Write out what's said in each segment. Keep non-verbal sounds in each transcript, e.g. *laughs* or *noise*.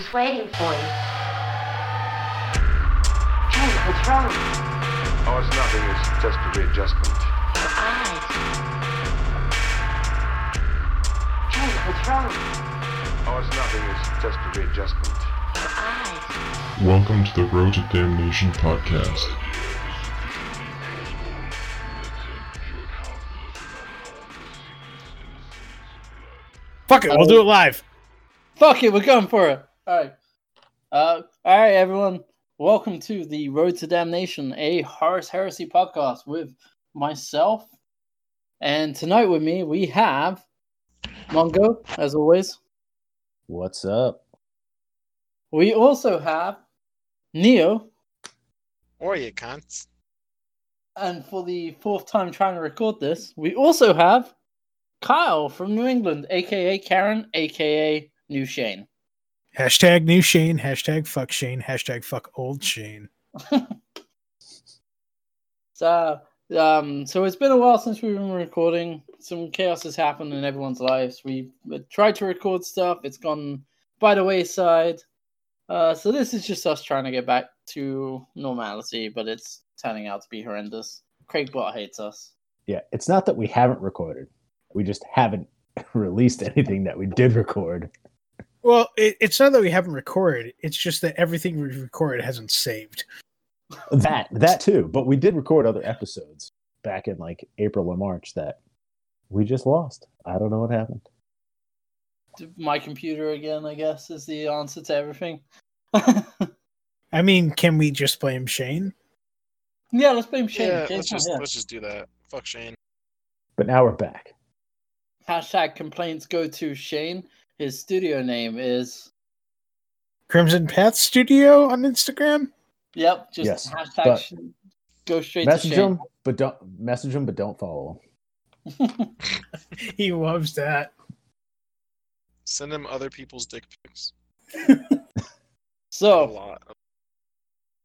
was waiting for you. Jane, what's wrong? Oh, it's nothing. It's just a readjustment. Your eyes. Jane, what's wrong? Oh, it's nothing. It's just a readjustment. Your eyes. Welcome to the Road to Damnation podcast. Fuck it, we'll do it live. Fuck it, we're going for it. All right. Uh, all right, everyone. Welcome to the Road to Damnation, a Horus Heresy podcast with myself. And tonight with me, we have Mongo, as always. What's up? We also have Neo. Or you cunts. And for the fourth time trying to record this, we also have Kyle from New England, aka Karen, aka New Shane. Hashtag new Shane, hashtag fuck Shane, hashtag fuck old Shane. *laughs* So, um, so it's been a while since we've been recording. Some chaos has happened in everyone's lives. We tried to record stuff; it's gone by the wayside. Uh, so this is just us trying to get back to normality, but it's turning out to be horrendous. Craig Bot hates us. Yeah, it's not that we haven't recorded. We just haven't *laughs* released anything that we did record. Well, it, it's not that we haven't recorded, it's just that everything we've recorded hasn't saved. That that too, but we did record other episodes back in like April or March that we just lost. I don't know what happened. My computer again, I guess, is the answer to everything. *laughs* I mean, can we just blame Shane? yeah, let's blame Shane. yeah, Shane's let's just here. let's just do that. Fuck Shane. But now we're back. Hashtag complaints go to Shane. His studio name is Crimson Path Studio on Instagram? Yep, just Yes, hashtag but- sh- go straight Message to Shane. them, but don't message him, but don't follow him. *laughs* He loves that. Send him other people's dick pics. *laughs* A So, lot.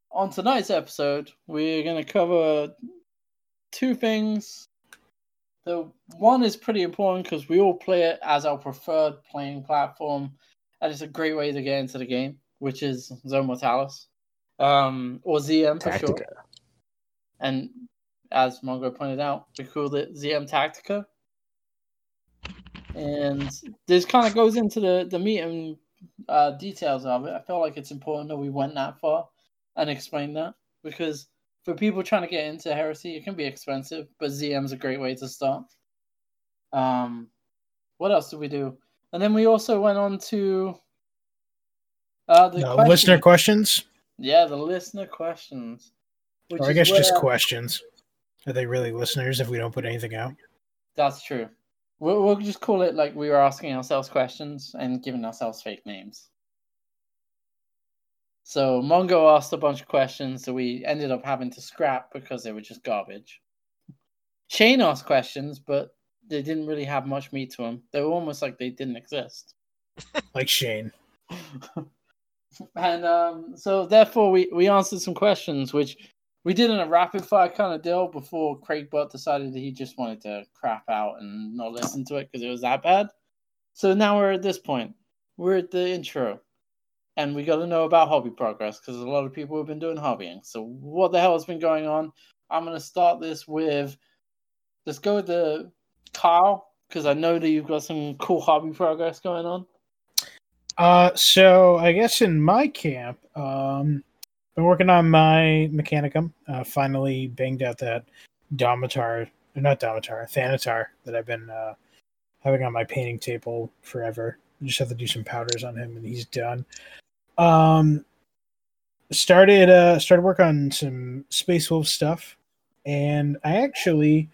on tonight's episode, we're going to cover two things. The one is pretty important because we all play it as our preferred playing platform, and it's a great way to get into the game, which is Zone Mortalis, um, or ZM for sure. And as Mongo pointed out, we called it ZM Tactica. And this kind of goes into the, the meat and uh, details of it. I feel like it's important that we went that far and explained that because for people trying to get into heresy, it can be expensive, but ZM's a great way to start. Um, what else did we do? And then we also went on to uh, the question- listener questions? Yeah, the listener questions. which Or I guess just questions. Are they really listeners if we don't put anything out? That's true. We'll, we'll just call it like we were asking ourselves questions and giving ourselves fake names. So Mongo asked a bunch of questions that we ended up having to scrap because they were just garbage. Shane asked questions, but they didn't really have much meat to them. They were almost like they didn't exist. *laughs* Like Shane. *laughs* and um, so therefore we, we answered some questions which we did in a rapid fire kind of deal before Craig Butt decided that he just wanted to crap out and not listen to it because it was that bad. So now we're at this point. We're at the intro. And we got to know about hobby progress because a lot of people have been doing hobbying. So what the hell has been going on? I'm going to start this with let's go with the Kyle because I know that you've got some cool hobby progress going on. Uh, so I guess in my camp, um, been working on my Mechanicum. Uh, finally banged out that Domitar, not Domitar, Thanatar that I've been uh, having on my painting table forever. I just have to do some powders on him, and he's done. Um, started uh, started work on some Space Wolf stuff, and I actually,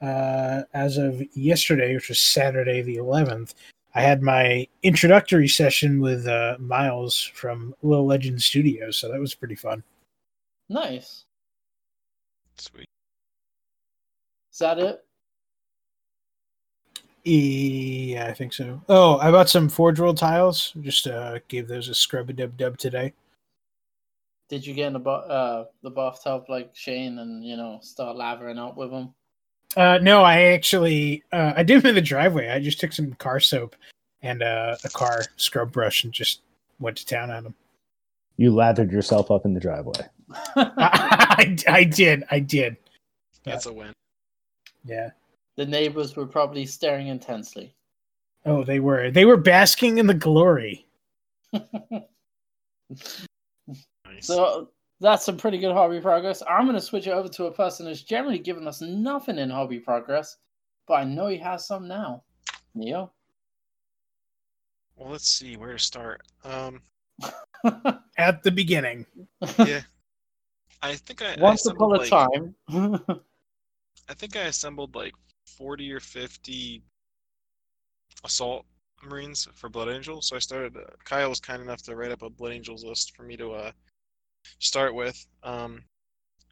uh, as of yesterday, which was Saturday the eleventh, I had my introductory session with uh, Miles from Little Legend Studios, so that was pretty fun. Nice. Sweet. Is that it? Yeah, I think so. Oh, I bought some Forge World tiles. Just uh, gave those a scrub a dub dub today. Did you get in the bu- uh the bathtub like Shane and you know start lathering up with them? Uh, no, I actually uh, I did them in the driveway. I just took some car soap and uh, a car scrub brush and just went to town on them. You lathered yourself up in the driveway. *laughs* I, I did. I did. That's a win. Yeah. The neighbors were probably staring intensely. Oh, they were. They were basking in the glory. Nice. So that's some pretty good hobby progress. I'm going to switch it over to a person who's generally given us nothing in hobby progress, but I know he has some now. Neo. well, let's see where to start. Um, *laughs* At the beginning. *laughs* yeah, I think I I Once upon a like- time. *laughs* I think I assembled like 40 or 50 assault marines for Blood Angel. So I started. Uh, Kyle was kind enough to write up a Blood Angels list for me to uh, start with. Um,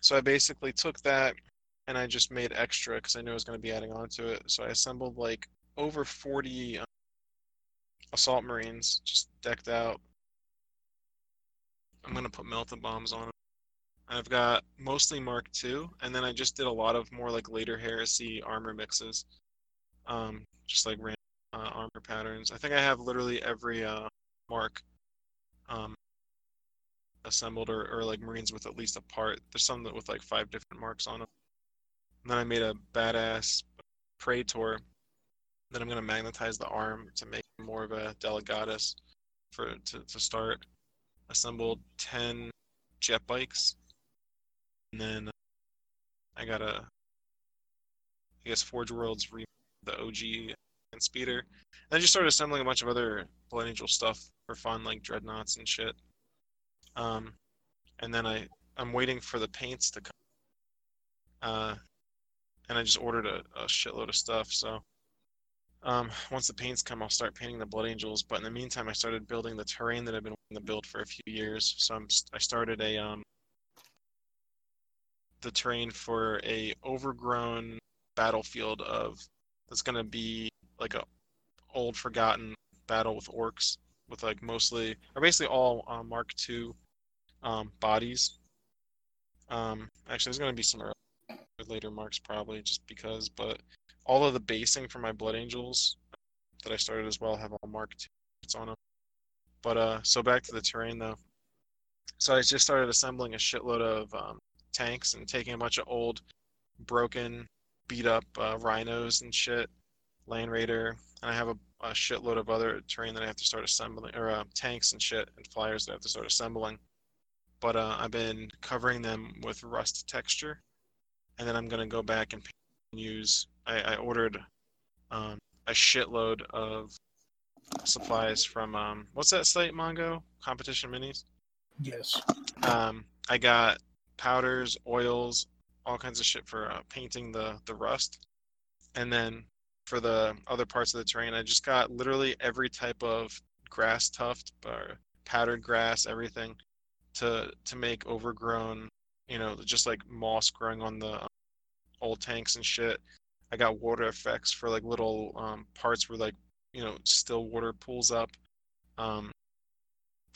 so I basically took that and I just made extra because I knew I was going to be adding on to it. So I assembled like over 40 um, assault marines, just decked out. I'm going to put melta bombs on them. I've got mostly Mark II, and then I just did a lot of more like later heresy armor mixes, um, just like random uh, armor patterns. I think I have literally every uh, Mark um, assembled, or, or like Marines with at least a part. There's some that with like five different marks on them. And then I made a badass Praetor that I'm gonna magnetize the arm to make more of a Delegatus for to, to start. Assembled ten jet bikes and then I got a, I guess Forge Worlds re the OG and speeder. And I just started assembling a bunch of other Blood Angel stuff for fun, like dreadnoughts and shit. Um, and then I I'm waiting for the paints to come. Uh, and I just ordered a, a shitload of stuff. So um, once the paints come, I'll start painting the Blood Angels. But in the meantime, I started building the terrain that I've been wanting to build for a few years. So I'm I started a um the terrain for a overgrown battlefield of that's gonna be like a old forgotten battle with orcs with like mostly or basically all uh, Mark II um, bodies. Um, actually, there's gonna be some later marks probably just because, but all of the basing for my Blood Angels that I started as well have all Mark II on them. But uh, so back to the terrain though. So I just started assembling a shitload of um, tanks and taking a bunch of old, broken, beat up uh, rhinos and shit, Land Raider, and I have a, a shitload of other terrain that I have to start assembling, or uh, tanks and shit and flyers that I have to start assembling. But uh, I've been covering them with rust texture, and then I'm gonna go back and use. I, I ordered um, a shitload of supplies from um, what's that site, Mongo? Competition Minis. Yes. Um, I got powders, oils, all kinds of shit for uh, painting the the rust, and then for the other parts of the terrain, I just got literally every type of grass tuft or powdered grass, everything to to make overgrown, you know, just like moss growing on the um, old tanks and shit. I got water effects for like little um, parts where like you know still water pools up. Um,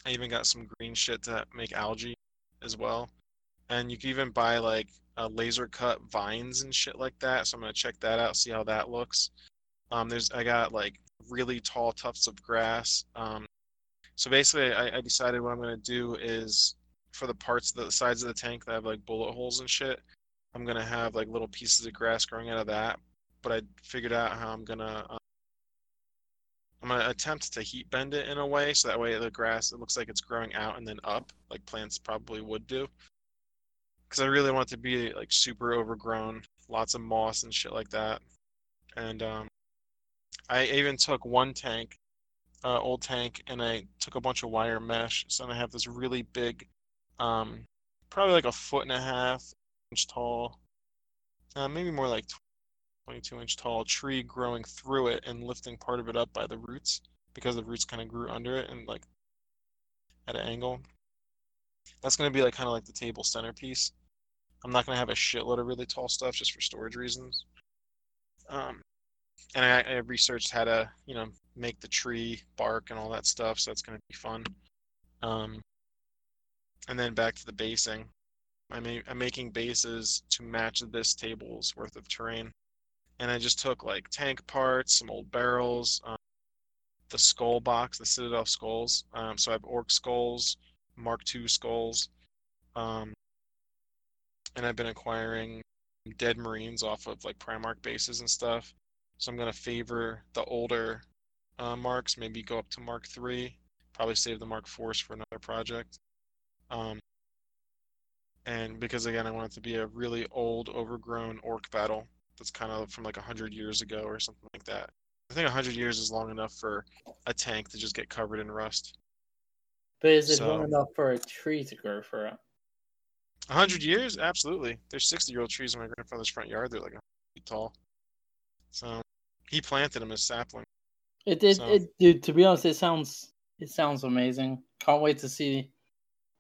I even got some green shit to make algae as well and you can even buy like uh, laser cut vines and shit like that. So I'm gonna check that out, see how that looks. Um, there's I got like really tall tufts of grass. Um, so basically, I, I decided what I'm gonna do is for the parts the sides of the tank that have like bullet holes and shit, I'm gonna have like little pieces of grass growing out of that. But I figured out how I'm gonna um, I'm gonna attempt to heat bend it in a way so that way the grass it looks like it's growing out and then up, like plants probably would do because I really want it to be like super overgrown, lots of moss and shit like that. And um, I even took one tank, uh, old tank, and I took a bunch of wire mesh. So I have this really big, um, probably like a foot and a half inch tall, uh, maybe more like 22 inch tall tree growing through it and lifting part of it up by the roots because the roots kind of grew under it and like at an angle. That's going to be like kind of like the table centerpiece. I'm not going to have a shitload of really tall stuff just for storage reasons. Um, and I, I researched how to, you know, make the tree bark and all that stuff, so that's going to be fun. Um, and then back to the basing. I ma- I'm making bases to match this table's worth of terrain. And I just took like tank parts, some old barrels, um, the skull box, the Citadel skulls. Um, so I have Orc skulls, Mark II skulls, um, and I've been acquiring dead Marines off of like Primarch bases and stuff. So I'm gonna favor the older uh, marks, maybe go up to Mark III, probably save the Mark IVs for another project. Um, and because again, I want it to be a really old, overgrown orc battle that's kind of from like hundred years ago or something like that. I think hundred years is long enough for a tank to just get covered in rust. But is it So- long enough for a tree to grow for it? A hundred years, absolutely. There's sixty-year-old trees in my grandfather's front yard. They're like a feet tall. So he planted them as sapling. It did, So- it, dude. To be honest, it sounds it sounds amazing. Can't wait to see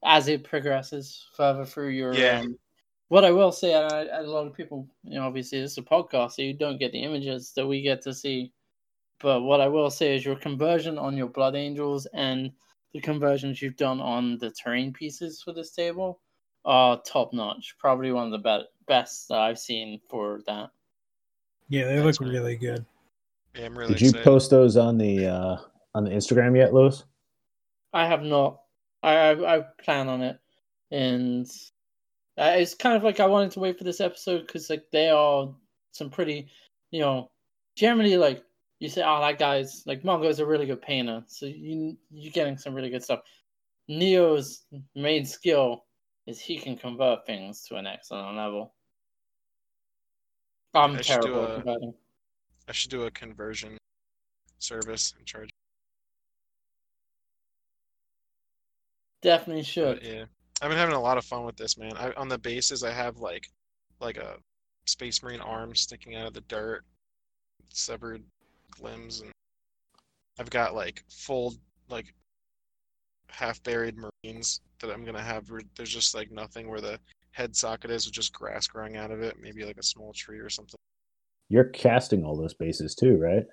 as it progresses further through your. Yeah. Um, what I will say, and I, a lot of people, you know, obviously this is a podcast, so you don't get the images that we get to see. But what I will say is your conversion on your Blood Angels and the conversions you've done on the terrain pieces for this table are top notch. Probably one of the be- best that I've seen for that. Yeah, they That's look right. really good. Yeah, I'm really Did you excited. post those on the uh, on the Instagram yet, Lewis? I have not. I I, I plan on it, and uh, it's kind of like I wanted to wait for this episode because like they are some pretty, you know, generally like you say, oh that guy's like Mongo's a really good painter, so you you're getting some really good stuff. Neo's main skill is he can convert things to an excellent level. I'm I terrible at converting. I should do a conversion service and charge. Definitely But should. yeah, I've been having a lot of fun with this, man. I, on the bases, I have like like a Space Marine arm sticking out of the dirt, severed limbs, and I've got like full like half buried Marines that I'm gonna have. There's just like nothing where the head socket is with just grass growing out of it, maybe like a small tree or something. You're casting all those bases too, right?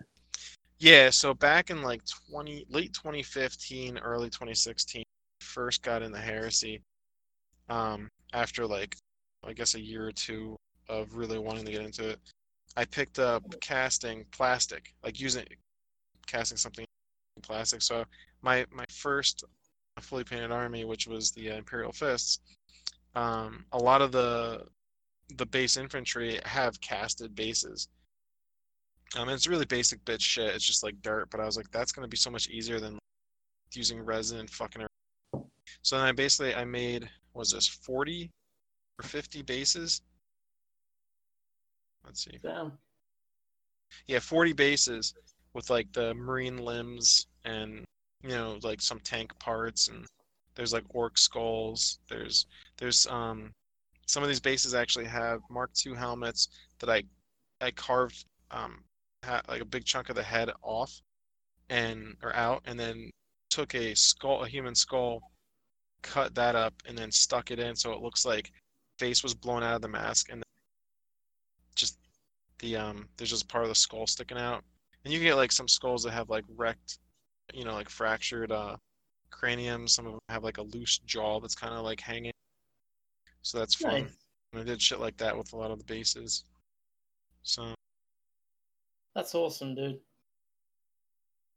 Yeah, so back in like 20 late 2015, early 2016, first got in the heresy. Um, after like I guess a year or two of really wanting to get into it, I picked up casting plastic, like using casting something in plastic. So my my first fully painted army, which was the uh, Imperial Fists, um, a lot of the the base infantry have casted bases. Um, it's really basic bitch shit. It's just like dirt, but I was like, that's gonna be so much easier than using resin and fucking. around. So then I basically I made was this forty or fifty bases? Let's see. Damn. Yeah, forty bases with like the marine limbs and you know like some tank parts and there's like orc skulls. There's there's um some of these bases actually have Mark II helmets that I I carved um ha- like a big chunk of the head off and or out and then took a skull a human skull cut that up and then stuck it in so it looks like face was blown out of the mask and the um there's just part of the skull sticking out and you can get like some skulls that have like wrecked you know like fractured uh cranium some of them have like a loose jaw that's kind of like hanging so that's fun Nice. and I did shit like that with a lot of the bases so That's awesome, dude.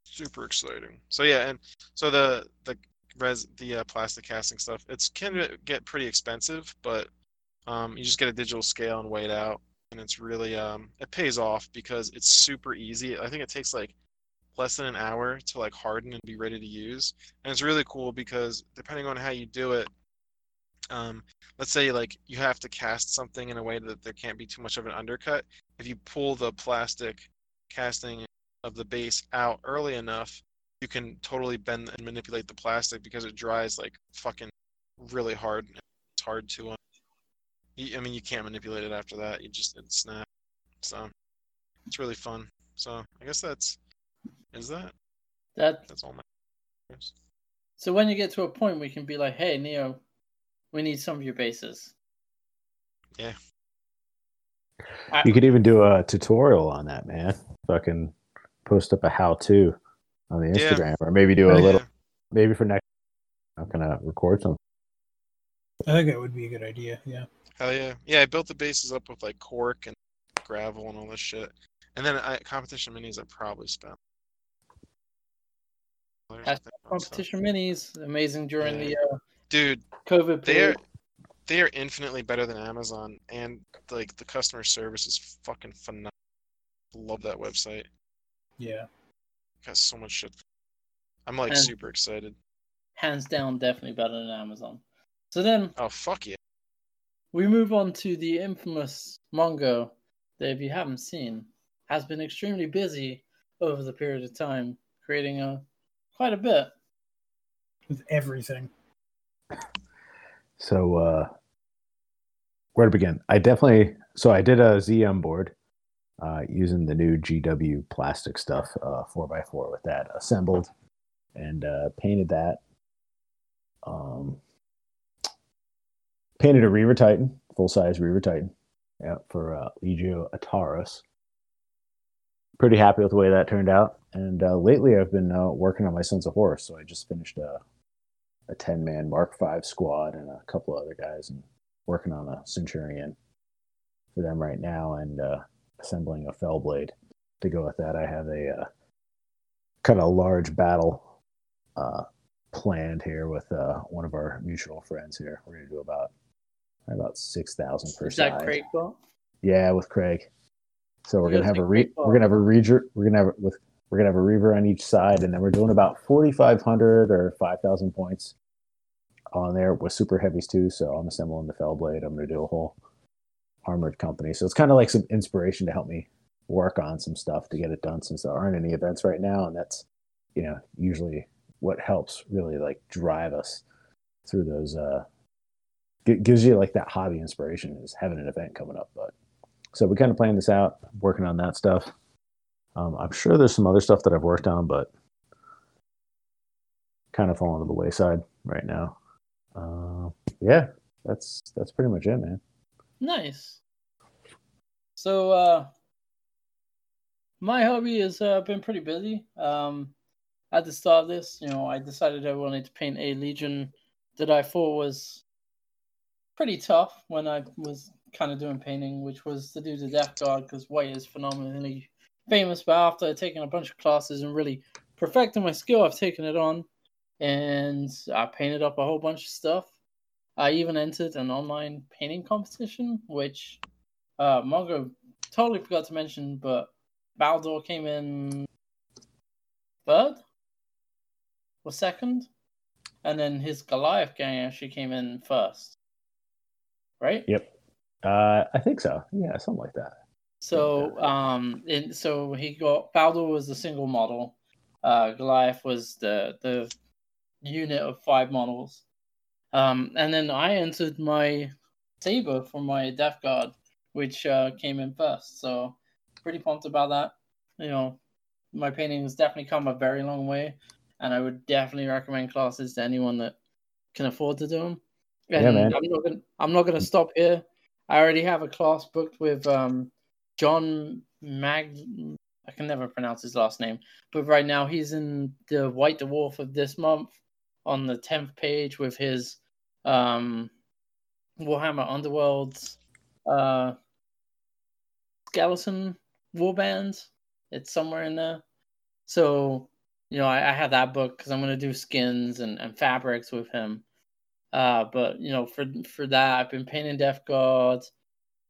super exciting. So yeah, and so the the res the uh, plastic casting stuff, it's can get pretty expensive, but um, you just get a digital scale and weigh it out, and it's really um, it pays off because it's super easy. I think it takes like less than an hour to like harden and be ready to use, and it's really cool because depending on how you do it. Um, let's say like you have to cast something in a way that there can't be too much of an undercut. If you pull the plastic casting of the base out early enough, you can totally bend and manipulate the plastic because it dries like fucking really hard. It's hard to. Um, you, I mean, you can't manipulate it after that. You just it snap. So it's really fun. So I guess that's is that That that's all my. so when you get to a point we can be like, hey Neo, we need some of your bases. Yeah. I, You could even do a tutorial on that, man. Fucking post up a how-to on the Yeah. Instagram, or maybe do a Oh, little, Yeah. maybe for next. I'm gonna record some. I think that would be a good idea. Yeah. Hell yeah. Yeah, I built the bases up with like cork and gravel and all this shit. And then I, competition minis I probably spent competition minis, amazing during the uh, Dude, COVID they're they are infinitely better than Amazon, and like the customer service is fucking phenomenal. Love that website. Yeah. Got so much shit. I'm like super excited. Hands down, definitely better than Amazon. So then Oh fuck yeah! We move on to the infamous Mongo that, if you haven't seen, has been extremely busy over the period of time, creating a quite a bit. With everything. So uh where to begin? I definitely so I did a ZM board uh using the new GW plastic stuff, uh four by four with that assembled and uh painted that. Um painted a Reaver Titan, full size Reaver Titan. Yeah, for uh Legio Atarus. Pretty happy with the way that turned out. And uh lately I've been uh, working on my Sons of Horus, so I just finished uh a 10 man Mark V squad and a couple other guys and working on a Centurion for them right now and uh, assembling a Fellblade. To go with that, I have a uh, kind of large battle uh, planned here with one of our mutual friends here. We're going to do about about 6,000 per Is that side. Craig bot? Yeah, with Craig. So we're gonna have a re- we're gonna have a reaver we're gonna have with we're gonna have a reaver on each side, and then we're doing about forty five hundred or five thousand points on there with super heavies too. So I'm assembling the Fellblade. I'm gonna do a whole armored company. So it's kind of like some inspiration to help me work on some stuff to get it done since there aren't any events right now, and that's you know usually what helps really like drive us through those. uh gi- Gives you like that hobby inspiration is having an event coming up, but so we kind of planned this out, working on that stuff. Um, I'm sure there's some other stuff that I've worked on, but kind of falling to the wayside right now. Uh, yeah, that's that's pretty much it, man. Nice. So uh my hobby has uh, been pretty busy. Um at the start of this, you know, I decided I wanted to paint a legion that I thought was pretty tough when I was kind of doing painting, which was to do the Death Guard because White is phenomenally famous. But after taking a bunch of classes and really perfecting my skill, I've taken it on and I painted up a whole bunch of stuff. I even entered an online painting competition, which uh, Mongo totally forgot to mention, but Baldor came in third or second, and then his Goliath gang actually came in first, right? Yep. Uh, I think so. Yeah, something like that. So, um, and so he got Baldur was the single model, uh, Goliath was the the unit of five models, um, and then I entered my saber for my Death Guard, which uh, came in first. So, pretty pumped about that. You know, my painting has definitely come a very long way, and I would definitely recommend classes to anyone that can afford to do them. And Yeah, man. I'm not gonna I'm not gonna stop here. I already have a class booked with um, John Mag. I can never pronounce his last name, but right now he's in the White Dwarf of this month on the tenth page with his um, Warhammer Underworlds uh, skeleton warband. It's somewhere in there. So you know, I, I have that book because I'm gonna do skins and, and fabrics with him. Uh, but you know, for for that, I've been painting Death Guards.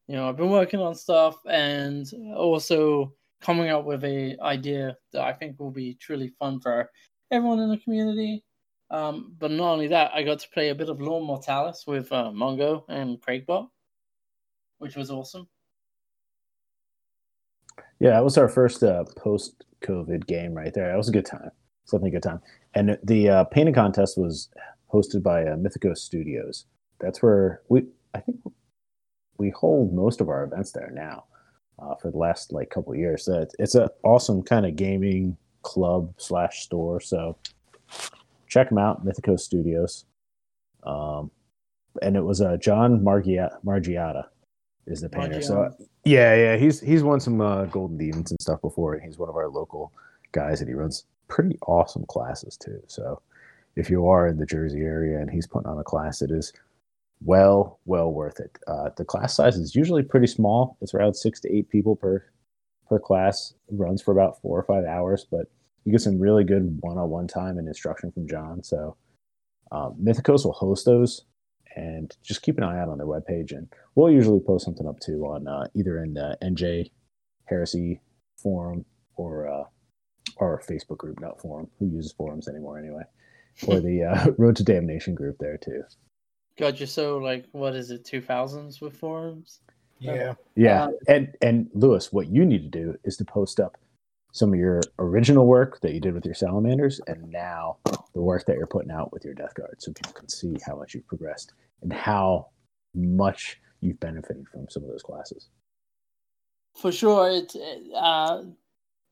You know, I've been working on stuff and also coming up with a idea that I think will be truly fun for everyone in the community. Um, but not only that, I got to play a bit of Zone Mortalis with uh, Mongo and Craigbot, which was awesome. Yeah, that was our first uh, post-COVID game right there. That was a good time. Something a good time. And the uh, painting contest was hosted by uh, Mythicos Studios. That's where we, I think, we hold most of our events there now uh, for the last like couple of years. So it's, it's an awesome kind of gaming club slash store. So check them out, Mythicos Studios. Um, and it was uh, John Margia- Margiata is the painter. So yeah, yeah, he's he's won some uh, Golden Demons and stuff before, and he's one of our local guys, and he runs pretty awesome classes too. So if you are in the Jersey area and he's putting on a class, it is well, well worth it. Uh, the class size is usually pretty small. It's around six to eight people per per class. It runs for about four or five hours, but You get some really good one-on-one time and instruction from John. So um, Mythicos will host those, and just keep an eye out on their webpage. And we'll usually post something up too on uh, either in the NJ Heresy forum or uh, our Facebook group, not forum. Who uses forums anymore anyway? Or the uh, *laughs* Road to Damnation group there too. God, you're so like, what is it, 2000s with forums? Yeah. Yeah, Um, and and Lewis, what you need to do is to post up some of your original work that you did with your salamanders, and now the work that you're putting out with your death guard, so people can see how much you've progressed and how much you've benefited from some of those classes. For sure, it's it, uh,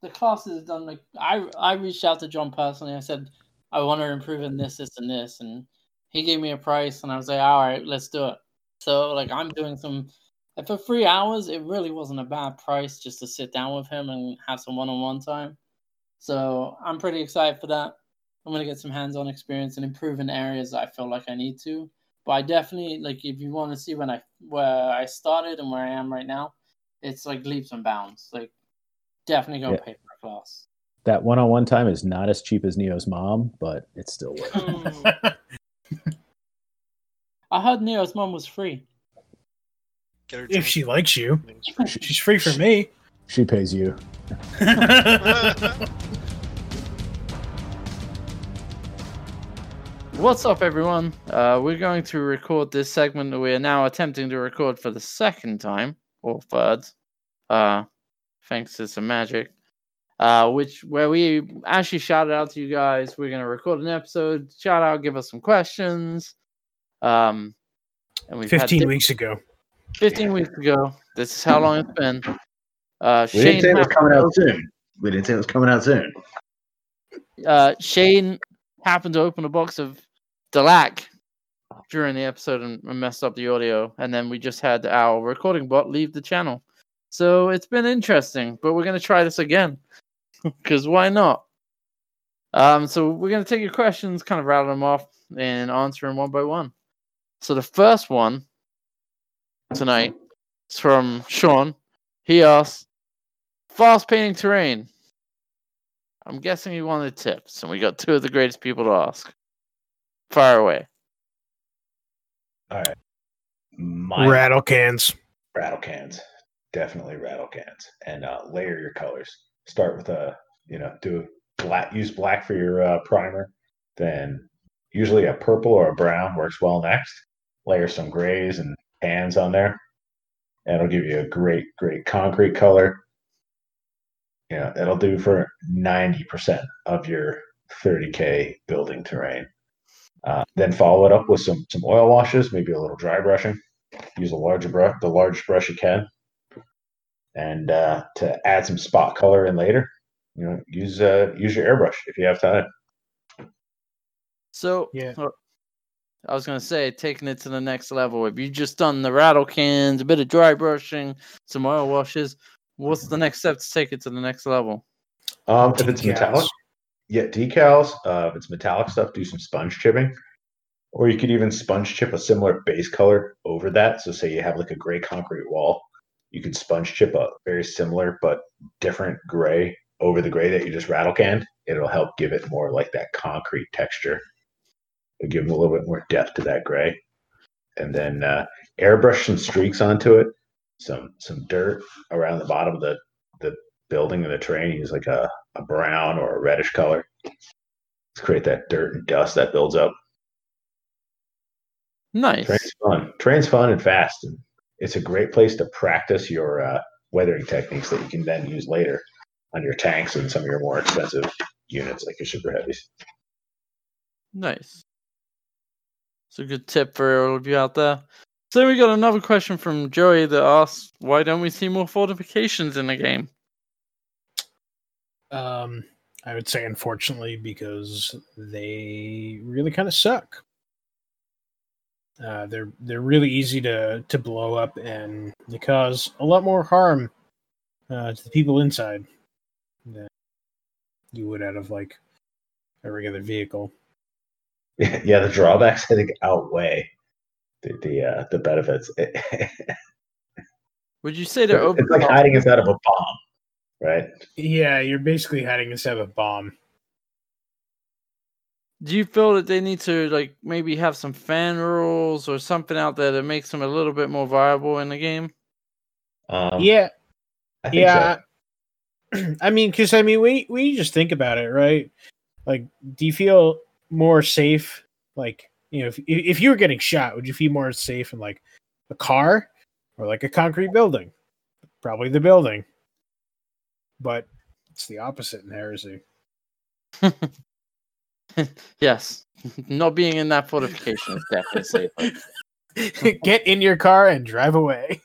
the class is done. Like I, I reached out to John personally. I said I want to improve in this, this, and this, and he gave me a price, and I was like, all right, let's do it. So like I'm doing some for three hours. It really wasn't a bad price just to sit down with him and have some one-on-one time. So I'm pretty excited for that. I'm gonna get some hands-on experience and improve in areas that I feel like I need to. But I definitely like if you want to see when I where I started and where I am right now, it's like leaps and bounds. Like definitely go Yeah. pay for a class. That one-on-one time is not as cheap as Neo's mom, but it's still worth it. *laughs* I heard Neo's mom was free. Get her if she likes you, *laughs* she's free for me. She pays you. *laughs* What's up, everyone? Uh, we're going to record this segment that we are now attempting to record for the second time or third, uh, thanks to some magic. Uh, which where we actually shouted out to you guys. We're gonna record an episode. Shout out, give us some questions. Um, and we've had 15 di- weeks ago. 15 weeks ago. This is how long it's been. Uh, We didn't say it was coming out soon. We didn't say it was coming out soon. uh, Shane happened to open a box of Delac during the episode and, and messed up the audio, and then we just had our recording bot leave the channel. So it's been interesting, but we're gonna try this again because why not? Um, so we're gonna take your questions, kind of rattle them off, and answer them one by one. So the first one tonight is from Sean. He asks, "Fast painting terrain." I'm guessing he wanted tips, and we got two of the greatest people to ask. Fire away. All right. My Rattle cans. rattle cans. Definitely rattle cans. And uh, layer your colors. Start with a, you know, do black, use black for your uh, primer. Then usually a purple or a brown works well next. Layer some grays and tans on there. And it'll give you a great, great concrete color. You know, it'll do for 90% of your 30K building terrain. Uh, then follow it up with some some oil washes, maybe a little dry brushing. Use a larger brush, the largest brush you can, and uh, to add some spot color in later, you know, use uh, use your airbrush if you have time. So, Yeah. I was gonna say, taking it to the next level. If you just done the rattle cans, a bit of dry brushing, some oil washes, what's the next step to take it to the next level? Um, if it's metallic, yeah, decals. Uh, if it's metallic stuff, do some sponge chipping, or you could even sponge chip a similar base color over that. So, say you have like a gray concrete wall, you could sponge chip a very similar but different gray over the gray that you just rattle canned. It'll help give it more like that concrete texture. It'll give them a little bit more depth to that gray, and then uh, airbrush some streaks onto it. Some some dirt around the bottom of the the building and the terrain. Use like a a brown or a reddish color to create that dirt and dust that builds up. Nice. Terrain's fun. Terrain's fun and fast, and it's a great place to practice your uh, weathering techniques that you can then use later on your tanks and some of your more expensive units like your super heavies. Nice. It's a good tip for all of you out there. So we got another question from Joey that asks, "Why don't we see more fortifications in the game?" Um, I would say, unfortunately, because they really kind of suck. Uh, they're they're really easy to to blow up, and they cause a lot more harm uh, to the people inside than you would out of like a regular vehicle. *laughs* yeah, the drawbacks I think outweigh the the, uh, the benefits. *laughs* Would you say they're it's like hiding inside of a bomb, right? Yeah, you're basically hiding inside of a bomb. Do you feel that they need to like maybe have some fan rules or something out there that makes them a little bit more viable in the game? Um, yeah, I think yeah. so. I *clears throat* mean, because I mean, we we just think about it, right? Like, do you feel more safe? Like, you know, if if you were getting shot, would you feel more safe in like a car or like a concrete building? Probably the building. But it's the opposite in heresy. *laughs* *laughs* yes, *laughs* not being in that fortification is definitely safer. *laughs* Get in your car and drive away.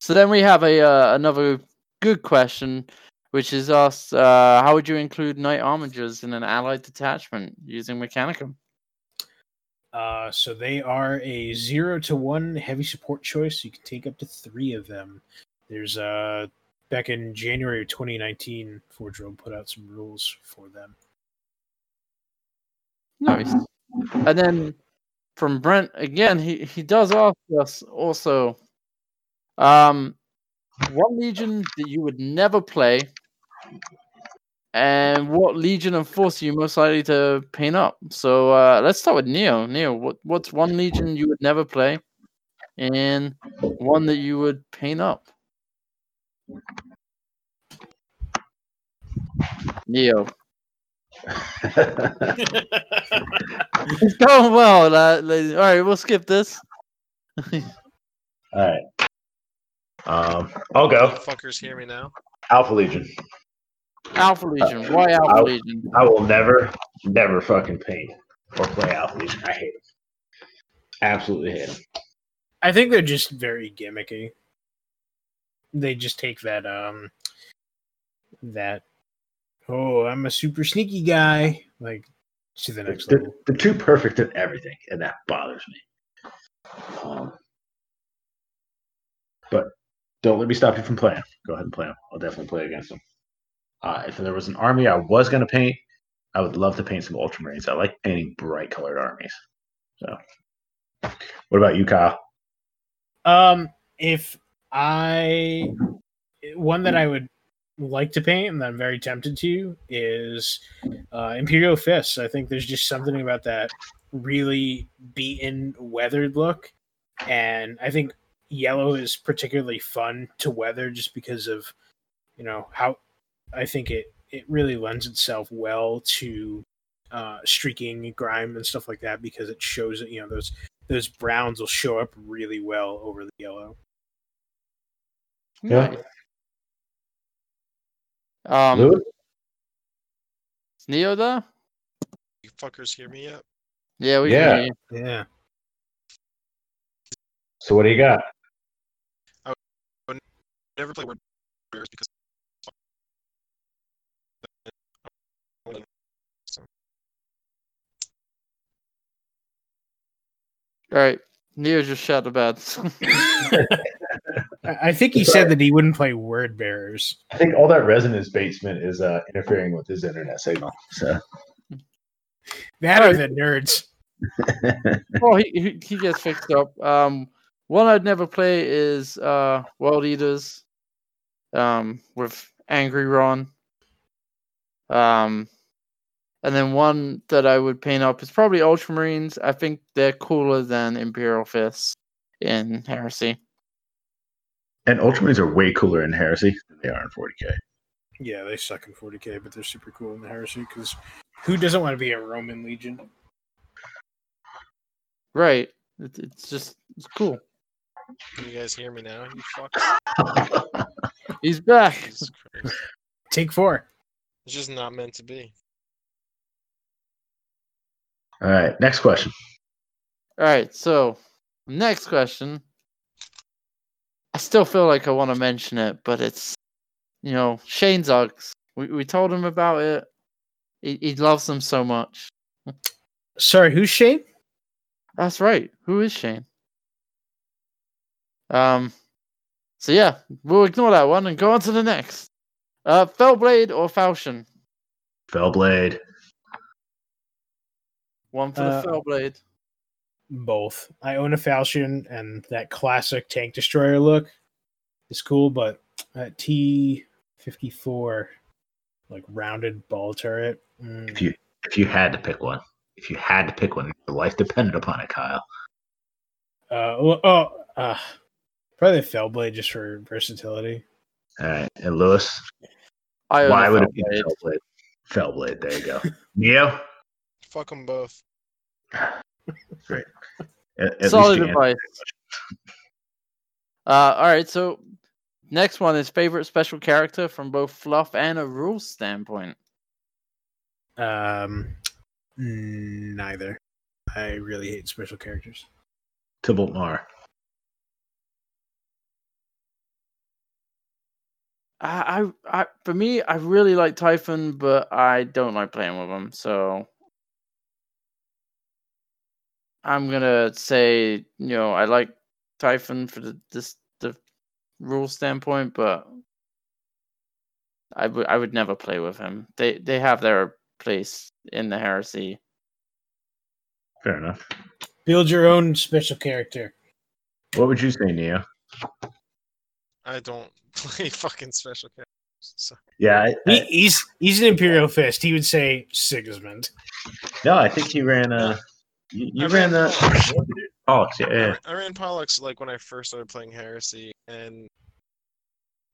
So then we have a uh, another good question, which is asked: uh, How would you include knight armigers in an allied detachment using Mechanicum? Uh, so they are a zero to one heavy support choice. You can take up to three of them. There's uh back in January of 2019, Forge World put out some rules for them. Nice. And then from Brent again, he he does ask us also, um, one legion that you would never play, and what legion and force are you most likely to paint up? So uh, let's start with Neo. Neo, what what's one legion you would never play, and one that you would paint up? Neo. *laughs* It's going well, uh, ladies. All right, we'll skip this. All right. Um, I'll go. Fuckers hear me now. Alpha Legion. Alpha Legion. Why Alpha I'll- Legion? I will never, never fucking paint or play Alpha Legion. I hate them. Absolutely hate them. I think they're just very gimmicky. They just take that um that oh I'm a super sneaky guy like to the next They're, level. they're too perfect at everything, and that bothers me. Um, but don't let me stop you from playing. Go ahead and play them. I'll definitely play against them. Uh, if there was an army I was going to paint, I would love to paint some Ultramarines. I like painting bright colored armies. So, what about you, Kyle? Um, if I one that I would like to paint and that I'm very tempted to is uh, Imperial Fists. I think there's just something about that really beaten, weathered look, and I think yellow is particularly fun to weather just because of you know how I think it it really lends itself well to uh, streaking, grime, and stuff like that because it shows that you know those those browns will show up really well over the yellow. Yeah. Nice. Um, Lewis? is Neo there? You fuckers hear me yet? Yeah, we Yeah. hear you. Yeah. So, what do you got? I never play word warriors because All right, Neo just shot the bed. *laughs* *laughs* I I think he said that he wouldn't play word bearers. I think all that resonance basement is uh, interfering with his internet signal. So, That are the nerds. *laughs* well, he, he he gets fixed up. Um, one I'd never play is uh World Eaters, um, with Angron. Um, and then one that I would paint up is probably Ultramarines. I think they're cooler than Imperial Fists in Heresy. And Ultramarines are way cooler in Heresy than they are in 40k. Yeah, they suck in 40k, but they're super cool in the heresy because who doesn't want to be a Roman legion? Right. It, it's just it's cool. Can you guys hear me now? You fucks. *laughs* He's back. Take four. It's just not meant to be. All right, next question. All right, so next question. I still feel like I want to mention it, but it's you know Shane Zuggs. We we told him about it. He he loves them so much. Sorry, who's Shane? That's right. Who is Shane? Um. So yeah, we'll ignore that one and go on to the next. Uh, Fellblade or Falchion? Fellblade. One for Uh, the Fellblade. Both. I own a Falchion, and that classic tank destroyer look is cool, but that T fifty four, like rounded ball turret. mm, If you if you had to pick one, if you had to pick one, your life depended upon it, Kyle. Uh, well, oh, uh, probably Fellblade just for versatility. All right, and Lewis, I own why a would it be Fellblade. Fellblade? Fellblade. There you go. Neo. Fuck them both. *sighs* *sighs* *sighs* Great. At, at Solid advice. *laughs* Uh, all right, so next one is favorite special character from both fluff and a rules standpoint. Um, neither. I really hate special characters. Tybalt Marr. I, I, I, for me, I really like Typhon, but I don't like playing with him. So I'm gonna say, you know, I like Typhon for the this the rule standpoint, but I would I would never play with him. They they have their place in the heresy. Fair enough. Build your own special character. What would you say, Neo? I don't *laughs* play fucking special characters. So Yeah, I, He, he's he's an Imperial Fist. He would say Sigismund. no, I think he ran. Uh, you, you I ran ran the. Oh, yeah, I, yeah. ran- I ran Pollux like when I first started playing Heresy, and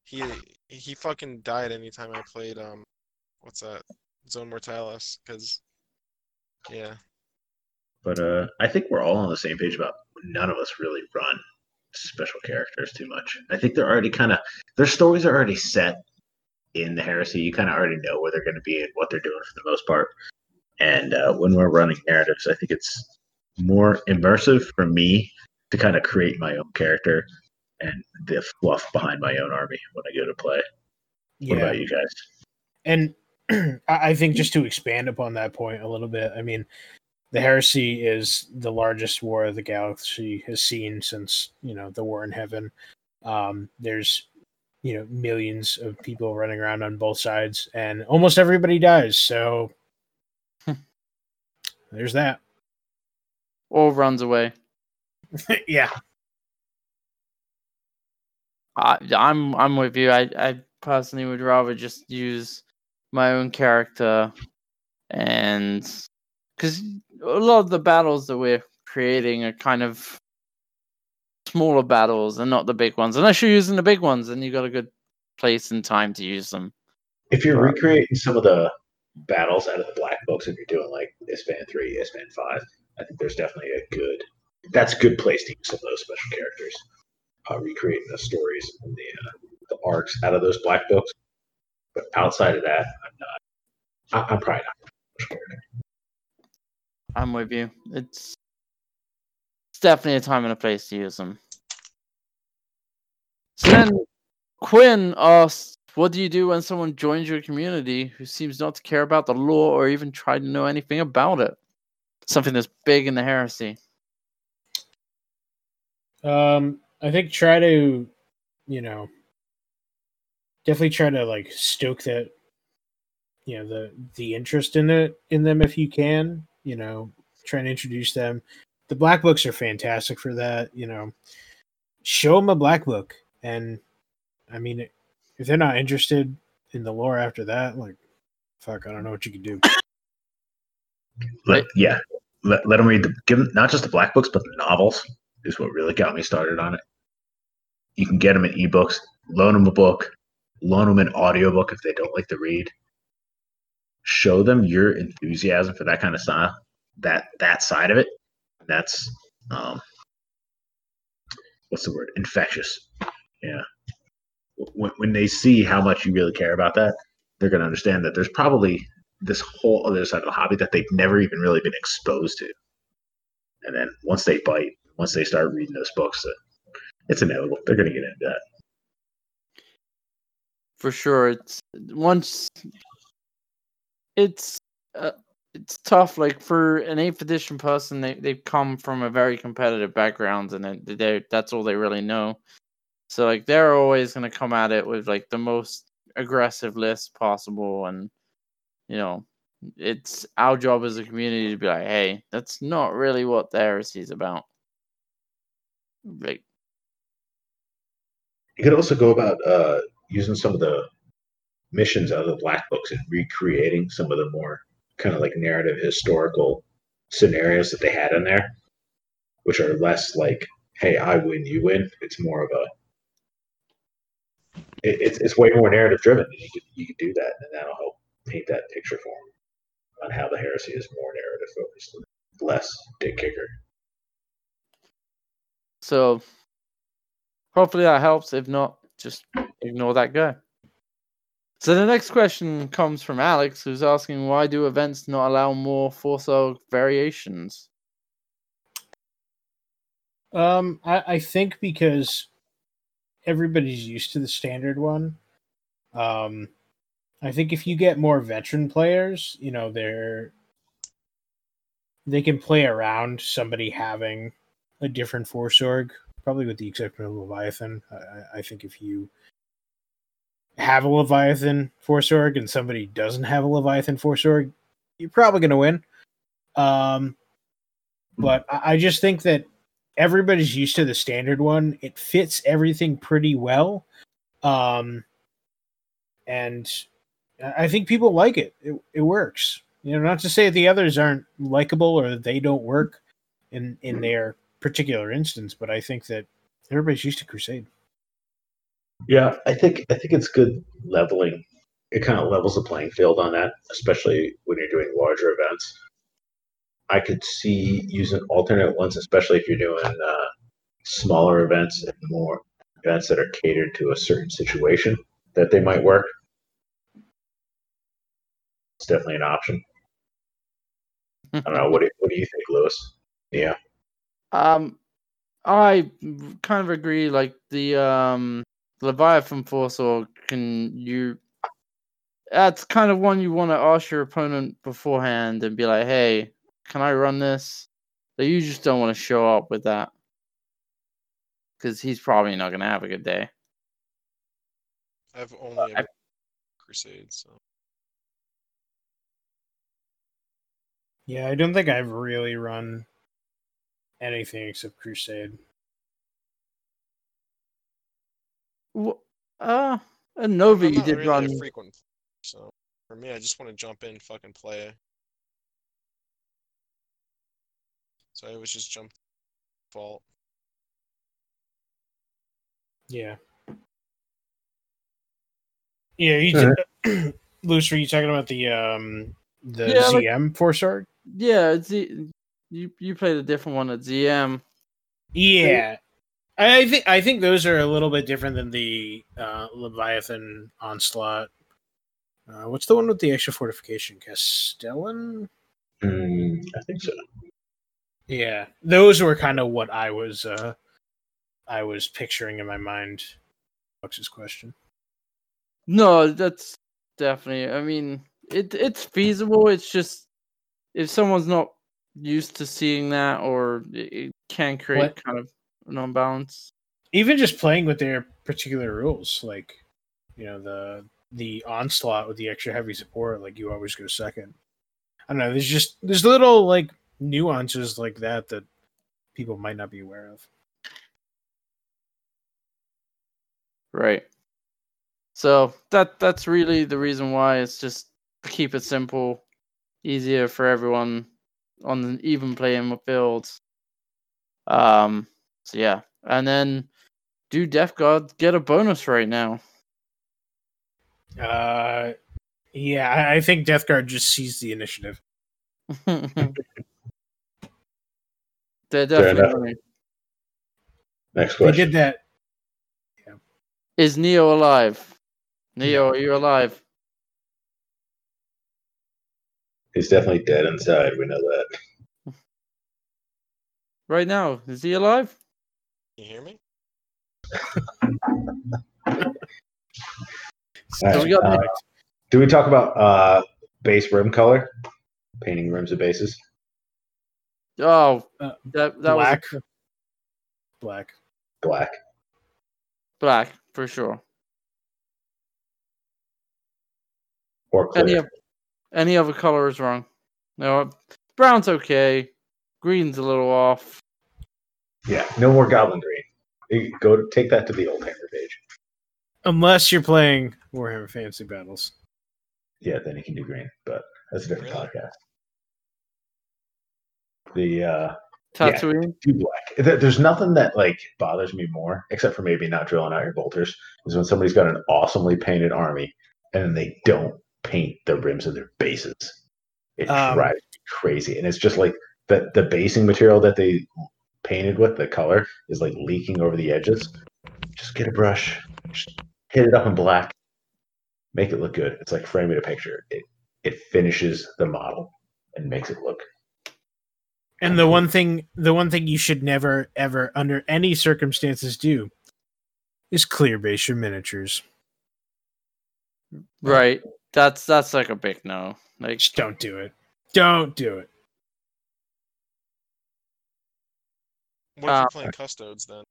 he he fucking died anytime I played um, what's that? Zone Mortalis, because yeah, But uh, I think we're all on the same page about none of us really run special characters too much. I think they're already kind of their stories are already set in the heresy. You kind of already know where they're going to be and what they're doing for the most part. And uh, when we're running narratives, I think it's more immersive for me to kind of create my own character and the fluff behind my own army when I go to play. What about you guys? and *clears throat* I I think just to expand upon that point a little bit, I mean, the heresy is the largest war the galaxy has seen since you know the war in heaven. Um, there's you know millions of people running around on both sides, and almost everybody dies. So there's that. *laughs* Or runs away. yeah, I, I'm I'm with you. I, I personally would rather just use my own character, and because a lot of the battles that we're creating are kind of smaller battles and not the big ones. Unless you're using the big ones, then you've got a good place and time to use them. If you're Right. recreating some of the battles out of the black books, if you're doing like Isstvan three, Isstvan five, I think there's definitely a good. That's a good place to use some of those special characters. Uh, recreating the stories and the uh, the arcs out of those black books. But outside of that, I'm not. I, I'm probably not. I'm with you. It's it's definitely a time and a place to use them. So then Quinn asks, "What do you do when someone joins your community who seems not to care about the law or even try to know anything about it? Something that's big in the heresy." Um, I think try to, you know, definitely try to like stoke that, you know, the the interest in it in them if you can. You know, try and introduce them. The black books are fantastic for that. You know, show them a black book, and I mean, if they're not interested in the lore after that, like, fuck, I don't know what you can do. Let, yeah, let, let them read the give them, not just the black books, but the novels is what really got me started on it. You can get them in ebooks, loan them a book, loan them an audiobook if they don't like to read. Show them your enthusiasm for that kind of style, that that side of it. That's um, what's the word? Infectious. Yeah. When, when they see how much you really care about that, they're going to understand that there's probably this whole other side of the hobby that they've never even really been exposed to. And then once they bite, once they start reading those books, uh, it's inevitable. They're going to get into that. for sure it's once it's uh, it's tough like for an eighth edition person they, they've come from a very competitive background and they that's all they really know so like they're always to come at it with like the most aggressive list possible and you know it's our job as a community to be like hey that's not really what the heresy is about like You could also go about uh, using some of the missions out of the black books and recreating some of the more kind of like narrative historical scenarios that they had in there, which are less like, "Hey, I win, you win." It's more of a it, it's it's way more narrative driven. You can you can do that, and that'll help paint that picture for them on how the heresy is more narrative focused, less dick kicker. So hopefully that helps. If not, just ignore that guy. So the next question comes from Alex, who's asking why do events not allow more Force variations? Um, I, I think because everybody's used to the standard one. Um, I think if you get more veteran players, you know, they're they can play around somebody having a different force org, probably with the exception of Leviathan. I, I think if you have a Leviathan force org and somebody doesn't have a Leviathan force org, you're probably going to win. Um, but I, I just think that everybody's used to the standard one. It fits everything pretty well. Um, and I think people like it. It, it works. You know, not to say the others aren't likable or that they don't work in in their particular instance, but I think that everybody's used to Crusade. Yeah, I think I think it's good leveling. It kind of levels the playing field on that, especially when you're doing larger events. I could see using alternate ones, especially if you're doing uh, smaller events and more events that are catered to a certain situation that they might work. It's definitely an option. I don't know. What do, what do you think, Lewis? Yeah. Um, I kind of agree. Like the um Leviathan Force or can you? That's kind of one you want to ask your opponent beforehand and be like, "Hey, can I run this?" So you just don't want to show up with that because he's probably not going to have a good day. I've only ever Crusade, so Yeah, I don't think I've really run anything except Crusade. Wh- Uh, a Nova I'm you did really run. a frequent. So for me, I just want to jump in, fucking play. So I was just jump fault. Yeah. Yeah, you Alright. *clears throat* Luce, were you talking about the um the Yeah, like- ZM Force Org? Yeah, Z- you you played a different one at ZM. Yeah. I I think I think those are a little bit different than the uh, Leviathan Onslaught. Uh, what's the one with the extra fortification? Castellan? Mm, I think so. Yeah, those were kind of what I was uh, I was picturing in my mind. Lux's question. No, that's definitely. I mean, it it's feasible. It's just if someone's not used to seeing that, or it, it can create What? kind of an unbalance. Even just playing with their particular rules, like you know the the onslaught with the extra heavy support, like you always go second. I don't know. There's just there's little like nuances like that that people might not be aware of. Right. So that that's really the reason why it's just to keep it simple, easier for everyone on an even playing field. Um. So yeah, and then do Death Guard get a bonus right now? Uh, yeah, I, think Death Guard just seized the initiative. *laughs* They're definitely. enough. winning. Next They question. did that. Is Neo alive? Neo, are you alive? He's definitely dead inside. We know that. Right now, is he alive? Can you hear me? *laughs* So we got Uh, do we talk about uh, base rim color? Painting rims of bases. Oh, Uh, that that black. was Black. Black. black for sure. Or clear. Any of, any other color is wrong. No, brown's okay. Green's a little off. Yeah, no more goblin green. Go to, take that to the old hammer page. Unless you're playing Warhammer Fantasy Battles. Yeah, then you can do green. But That's a different Really? podcast. The uh, Tatooine. too black. There- There's nothing that like bothers me more, except for maybe not drilling out your bolters, is when somebody's got an awesomely painted army and then they don't paint the rims of their bases. It Um, drives me crazy, and it's just like the the basing material that they painted with the color is like leaking over the edges. Just get a brush, just hit it up in black, make it look good. It's like framing a picture. It it finishes the model and makes it look And the one thing, the one thing you should never, ever, under any circumstances, do is clear base your miniatures. Right. That's that's like a big no. Like Just don't do it. Don't do it. What if Uh, you're playing custodes then?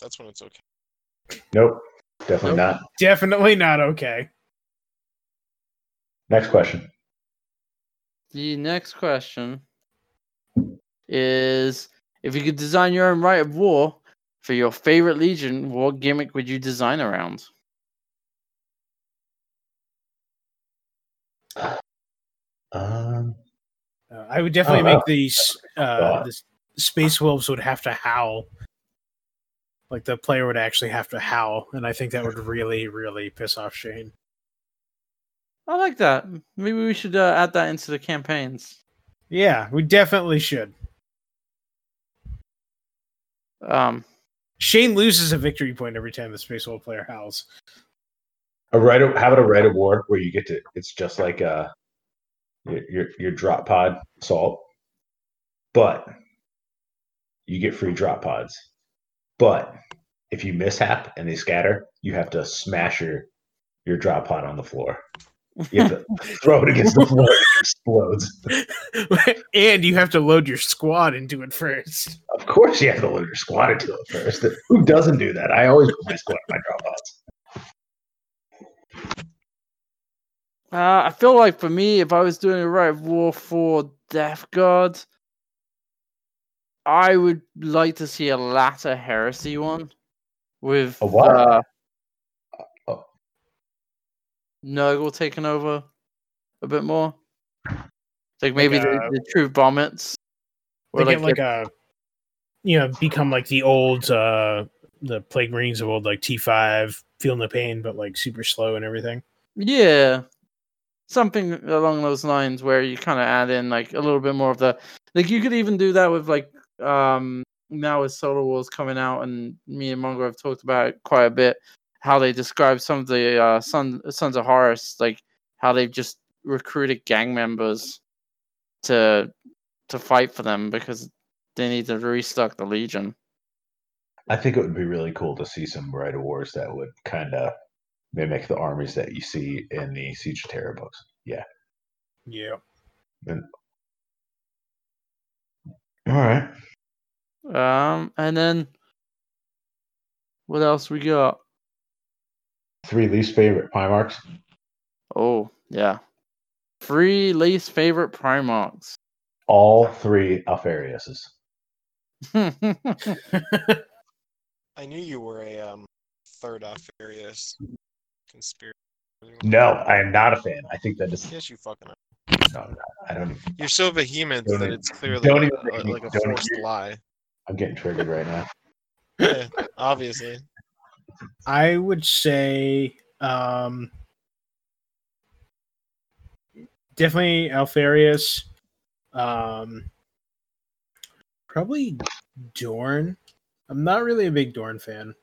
That's when it's okay. nope, definitely Nope. not. Definitely not okay. Next question. the next question is if you could design your own rite of war for your favorite legion, what gimmick would you design around? Um, Uh, I would definitely Oh, make these. Uh, the space wolves would have to howl. Like the player would actually have to howl, and I think that would really, really piss off Shane. I like that. Maybe we should uh, add that into the campaigns. Yeah, we definitely should. Um, Shane loses a victory point every time the space wolf player howls. a right of have it a rite of war where you get to. It's just like uh your your, your drop pod salt, but you get free drop pods. But if you mishap and they scatter, you have to smash your your drop pod on the floor. You have to throw it against the floor. It explodes. *laughs* and you have to load your squad into it first. Of course, you have to load your squad into it first. Who doesn't do that? I always put my squad in my drop pods. uh, I feel like for me, if I was doing a rite war for Death Guard, I would like to see a latter heresy one with A what? Uh. Nurgle taking over a bit more. Like maybe uh, the, the true vomits. Or get like a, you know, become like the old, uh the plague marines of old, like T five, feeling the pain, but like super slow and everything. Yeah. Something along those lines where you kind of add in like a little bit more of the like you could even do that with like um now with Solar Wars coming out and me and Mongo have talked about it quite a bit how they describe some of the uh Son, Sons of Horus like how they've just recruited gang members to to fight for them because they need to restock the Legion. I think it would be really cool to see some rite of wars that would kind of mimic the armies that you see in the Siege of Terra books. Yeah. Yeah. And- all right. Um and then what else we got? Three least favorite Primarchs. Oh, yeah. Three least favorite Primarchs. All three Alphariuses. *laughs* *laughs* I knew you were a um, third Alpharius conspiracy. No, I am not a fan. I think that is. Yes, you fucking are. No, no, I don't. Even, You're so vehement Don't that even- it's clearly don't even a- make like a don't forced even- lie. I'm getting triggered right now. *laughs* Yeah, obviously. I would say um definitely Alpharius. Um probably Dorn. I'm not really a big Dorn fan.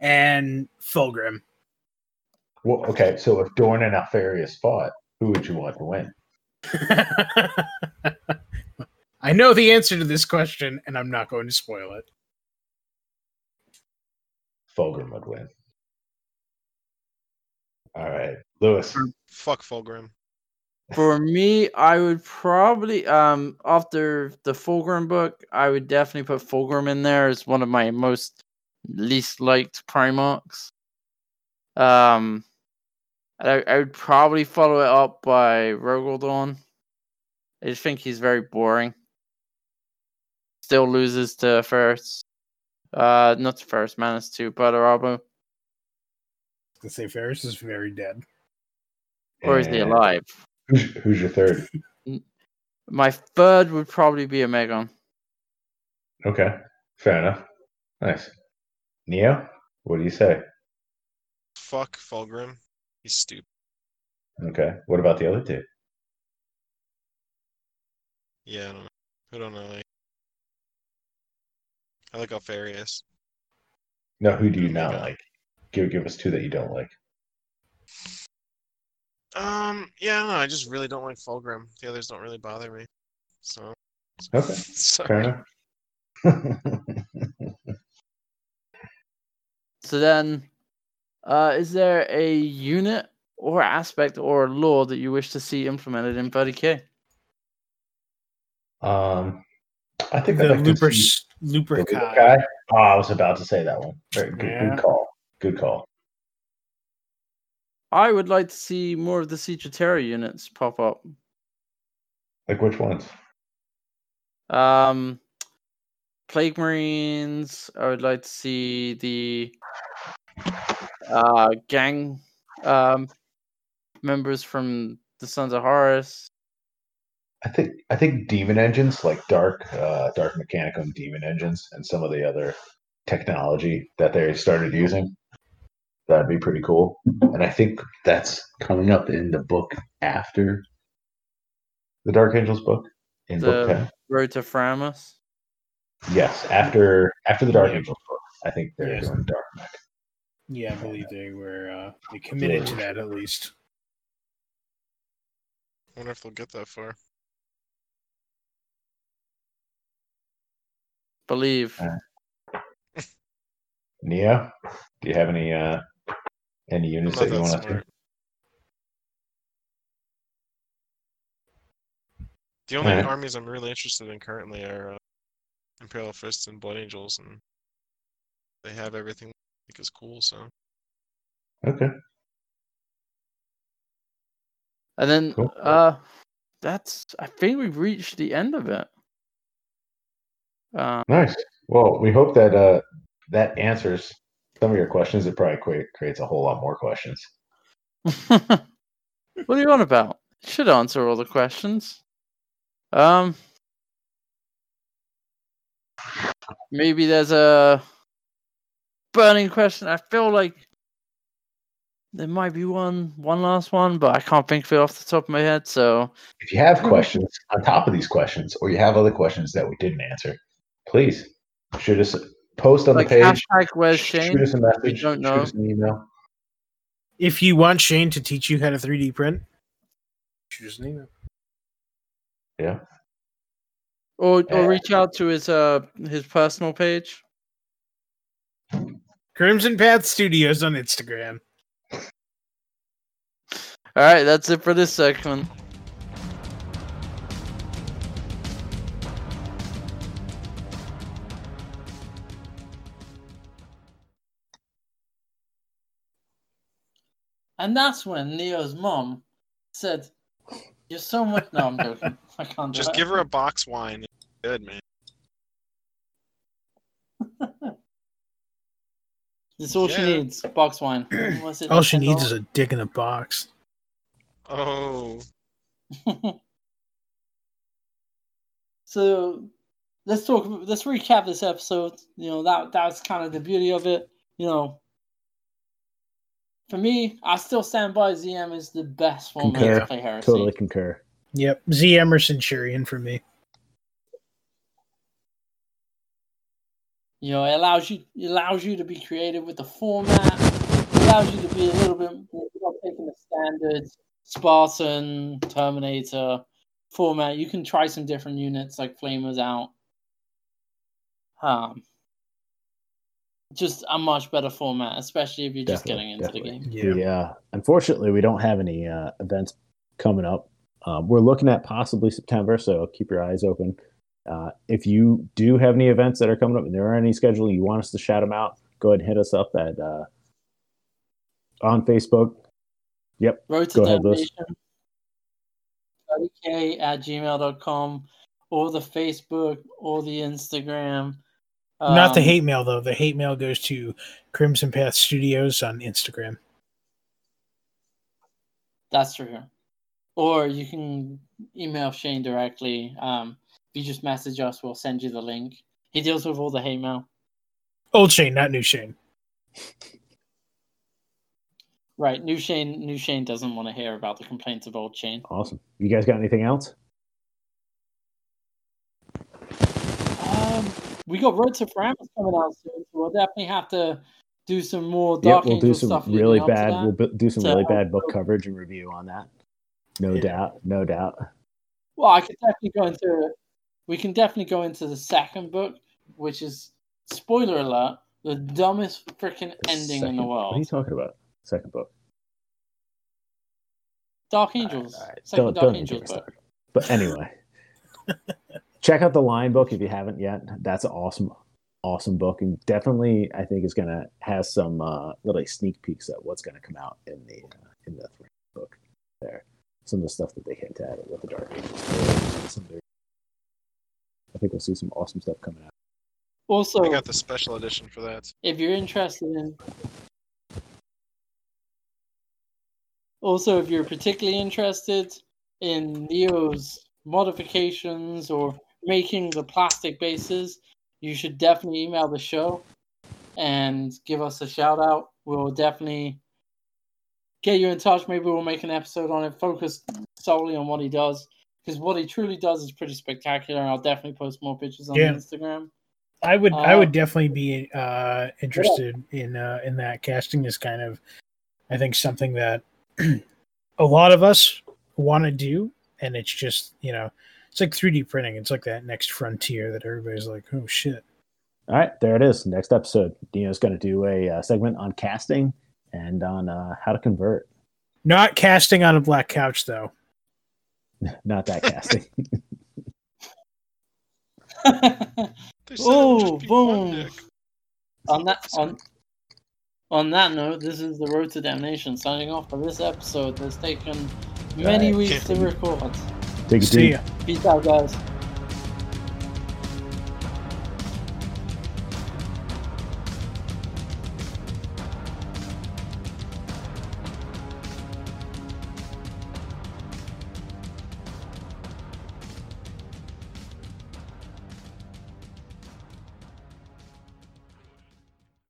And Fulgrim. Well, okay, so if Dorn and Alpharius fought, who would you want to win? *laughs* I know the answer to this question, and I'm not going to spoil it. Fulgrim would win. All right, Lewis. Fuck Fulgrim. For me, I would probably um after the Fulgrim book, I would definitely put Fulgrim in there as one of my most least liked Primarchs. Um, I, I would probably follow it up by Rogal Dorn. I just think he's very boring. Still loses to first, uh, not to first, Manus to Badarabo. To say Ferrus is very dead. Or is he alive? Who's, *laughs* who's your third? My third would probably be a Megon. Okay, fair enough. Nice. Neo, what do you say? Fuck Fulgrim. He's stupid. Okay, what about the other two? Yeah, I don't know. I don't know? Like, I like Alpharius. No, who do you not Okay. like? Give give us two that you don't like. Um, yeah, I. I just really don't like Fulgrim. The others don't really bother me. So, *laughs* Okay, so fair enough. *laughs* So then, uh, is there a unit or aspect or law that you wish to see implemented in 30k? um, I think I'd The like to Looper see Looper the Looper Kai. guy. Oh, I was about to say that one. Very good, Yeah. good call. Good call. I would like to see more of the Siege of Terra units pop up. Like which ones? Um, Plague Marines. I would like to see the uh, gang um, members from the Sons of Horus. I think I think demon engines like dark uh, dark mechanicum demon engines and some of the other technology that they started using. That'd be pretty cool. And I think that's coming up in the book after the Dark Angels book in book The ten. Road to Framus. Yes, after after the Dark Yeah. Angels book, I think they're Yes. doing dark mech. Yeah, I believe they were uh, they committed to that at least. I wonder if they'll get that far. Believe. Uh, Neo, do you have any uh any units that you that want to see? smart. The only Alright. armies I'm really interested in currently are uh, Imperial Fists and Blood Angels, and they have everything I think is cool. So Okay. And then, Cool. uh, that's. I think we've reached the end of it. Um, Nice. Well, we hope that uh, that answers some of your questions. It probably cre- creates a whole lot more questions. *laughs* what are you on about? Should answer all the questions. Um, maybe there's a burning question. I feel like there might be one, one last one, but I can't think of it off the top of my head. So If you have questions on top of these questions, or you have other questions that we didn't answer, please shoot us post on like the page. hashtag where's shoot us a message. don't Shoot us an email. If you want Shane to teach you how to 3D print, shoot us an email. Yeah. Or or Uh, reach out to his uh his personal page. Crimson Path Studios on Instagram. All right, that's it for this segment. And that's when Neo's mom said, "You're so much." No, I'm joking. *laughs* I can't. do just it. give her a box wine. Good man. *laughs* That's all she needs. Box wine. *clears throat* It, All she $10? needs is a dick in a box. Oh, *laughs* so let's talk. Let's recap this episode. You know that that's kind of the beauty of it. You know, for me, I still stand by ZM is the best format Concur. to play Heresy. Totally concur. Yep, Z Emerson Centurion for me. You know, it allows you it allows you to be creative with the format. It allows you to be a little bit more taking the standard Spartan Terminator format. You can try some different units like Flamers out. Um, just a much better format, especially if you're just Definitely, getting into definitely. the game. Yeah. We, uh, unfortunately, we don't have any uh, events coming up. Um, we're looking at possibly September, so keep your eyes open. Uh, if you do have any events that are coming up and there are any scheduling you want us to shout them out, go ahead and hit us up at uh, on Facebook. Yep, Road to Go ahead, Liz. Damnation. 30k at gmail.com or the Facebook or the Instagram. Not the Um, hate mail though. The hate mail goes to Crimson Path Studios on Instagram. That's true. or you can email Shane directly. Um, if you just message us, we'll send you the link. He deals with all the hate mail. Old Shane, not new Shane. Right, new Shane. New Shane doesn't want to hear about the complaints of old Shane. Awesome. You guys got anything else? Um, we got Road to Framus coming out soon, so we'll definitely have to do some more Yeah, Dark we'll Angel do some stuff. really leading up to bad. We'll bu- do some So- really bad book coverage and review on that. No Yeah. doubt. No doubt. Well, I could definitely go into. We can definitely go into the second book, which is spoiler alert: the dumbest freaking ending in Second- the What are you talking about? Second book. Dark Angels. All right, Second don't- Dark don't Angels book. But anyway, *laughs* check out the Line book if you haven't yet. That's an awesome, awesome book, and definitely I think is gonna have some uh, little sneak peeks at what's gonna come out in the uh, in the Throne book. There, some of the stuff that they hint at with the Dark Angels. Some very- I think we'll see some awesome stuff coming out. Also, I got the special edition for that. if you're interested in also if you're particularly interested in neo's modifications or making the plastic bases you should definitely email the show and give us a shout out we'll definitely get you in touch maybe we'll make an episode on it focused solely on what he does because what he truly does is pretty spectacular and i'll definitely post more pictures on Yeah. instagram I would I Uh, would definitely be uh, interested in uh, in that. Casting is kind of, I think, something that *clears throat* a lot of us want to do, and it's just you know, it's like 3D printing. It's like that next frontier that everybody's like, oh shit. All right, there it is. Next episode, Dino's going to do a uh, segment on casting and on uh, how to convert. Not casting on a black couch though. *laughs* Not that casting. *laughs* *laughs* They said it would just Ooh, be one boom. on that on on that note, this is the Road to Damnation signing off for this episode that's taken many Right. weeks to record. Take it See ya. Peace out, guys.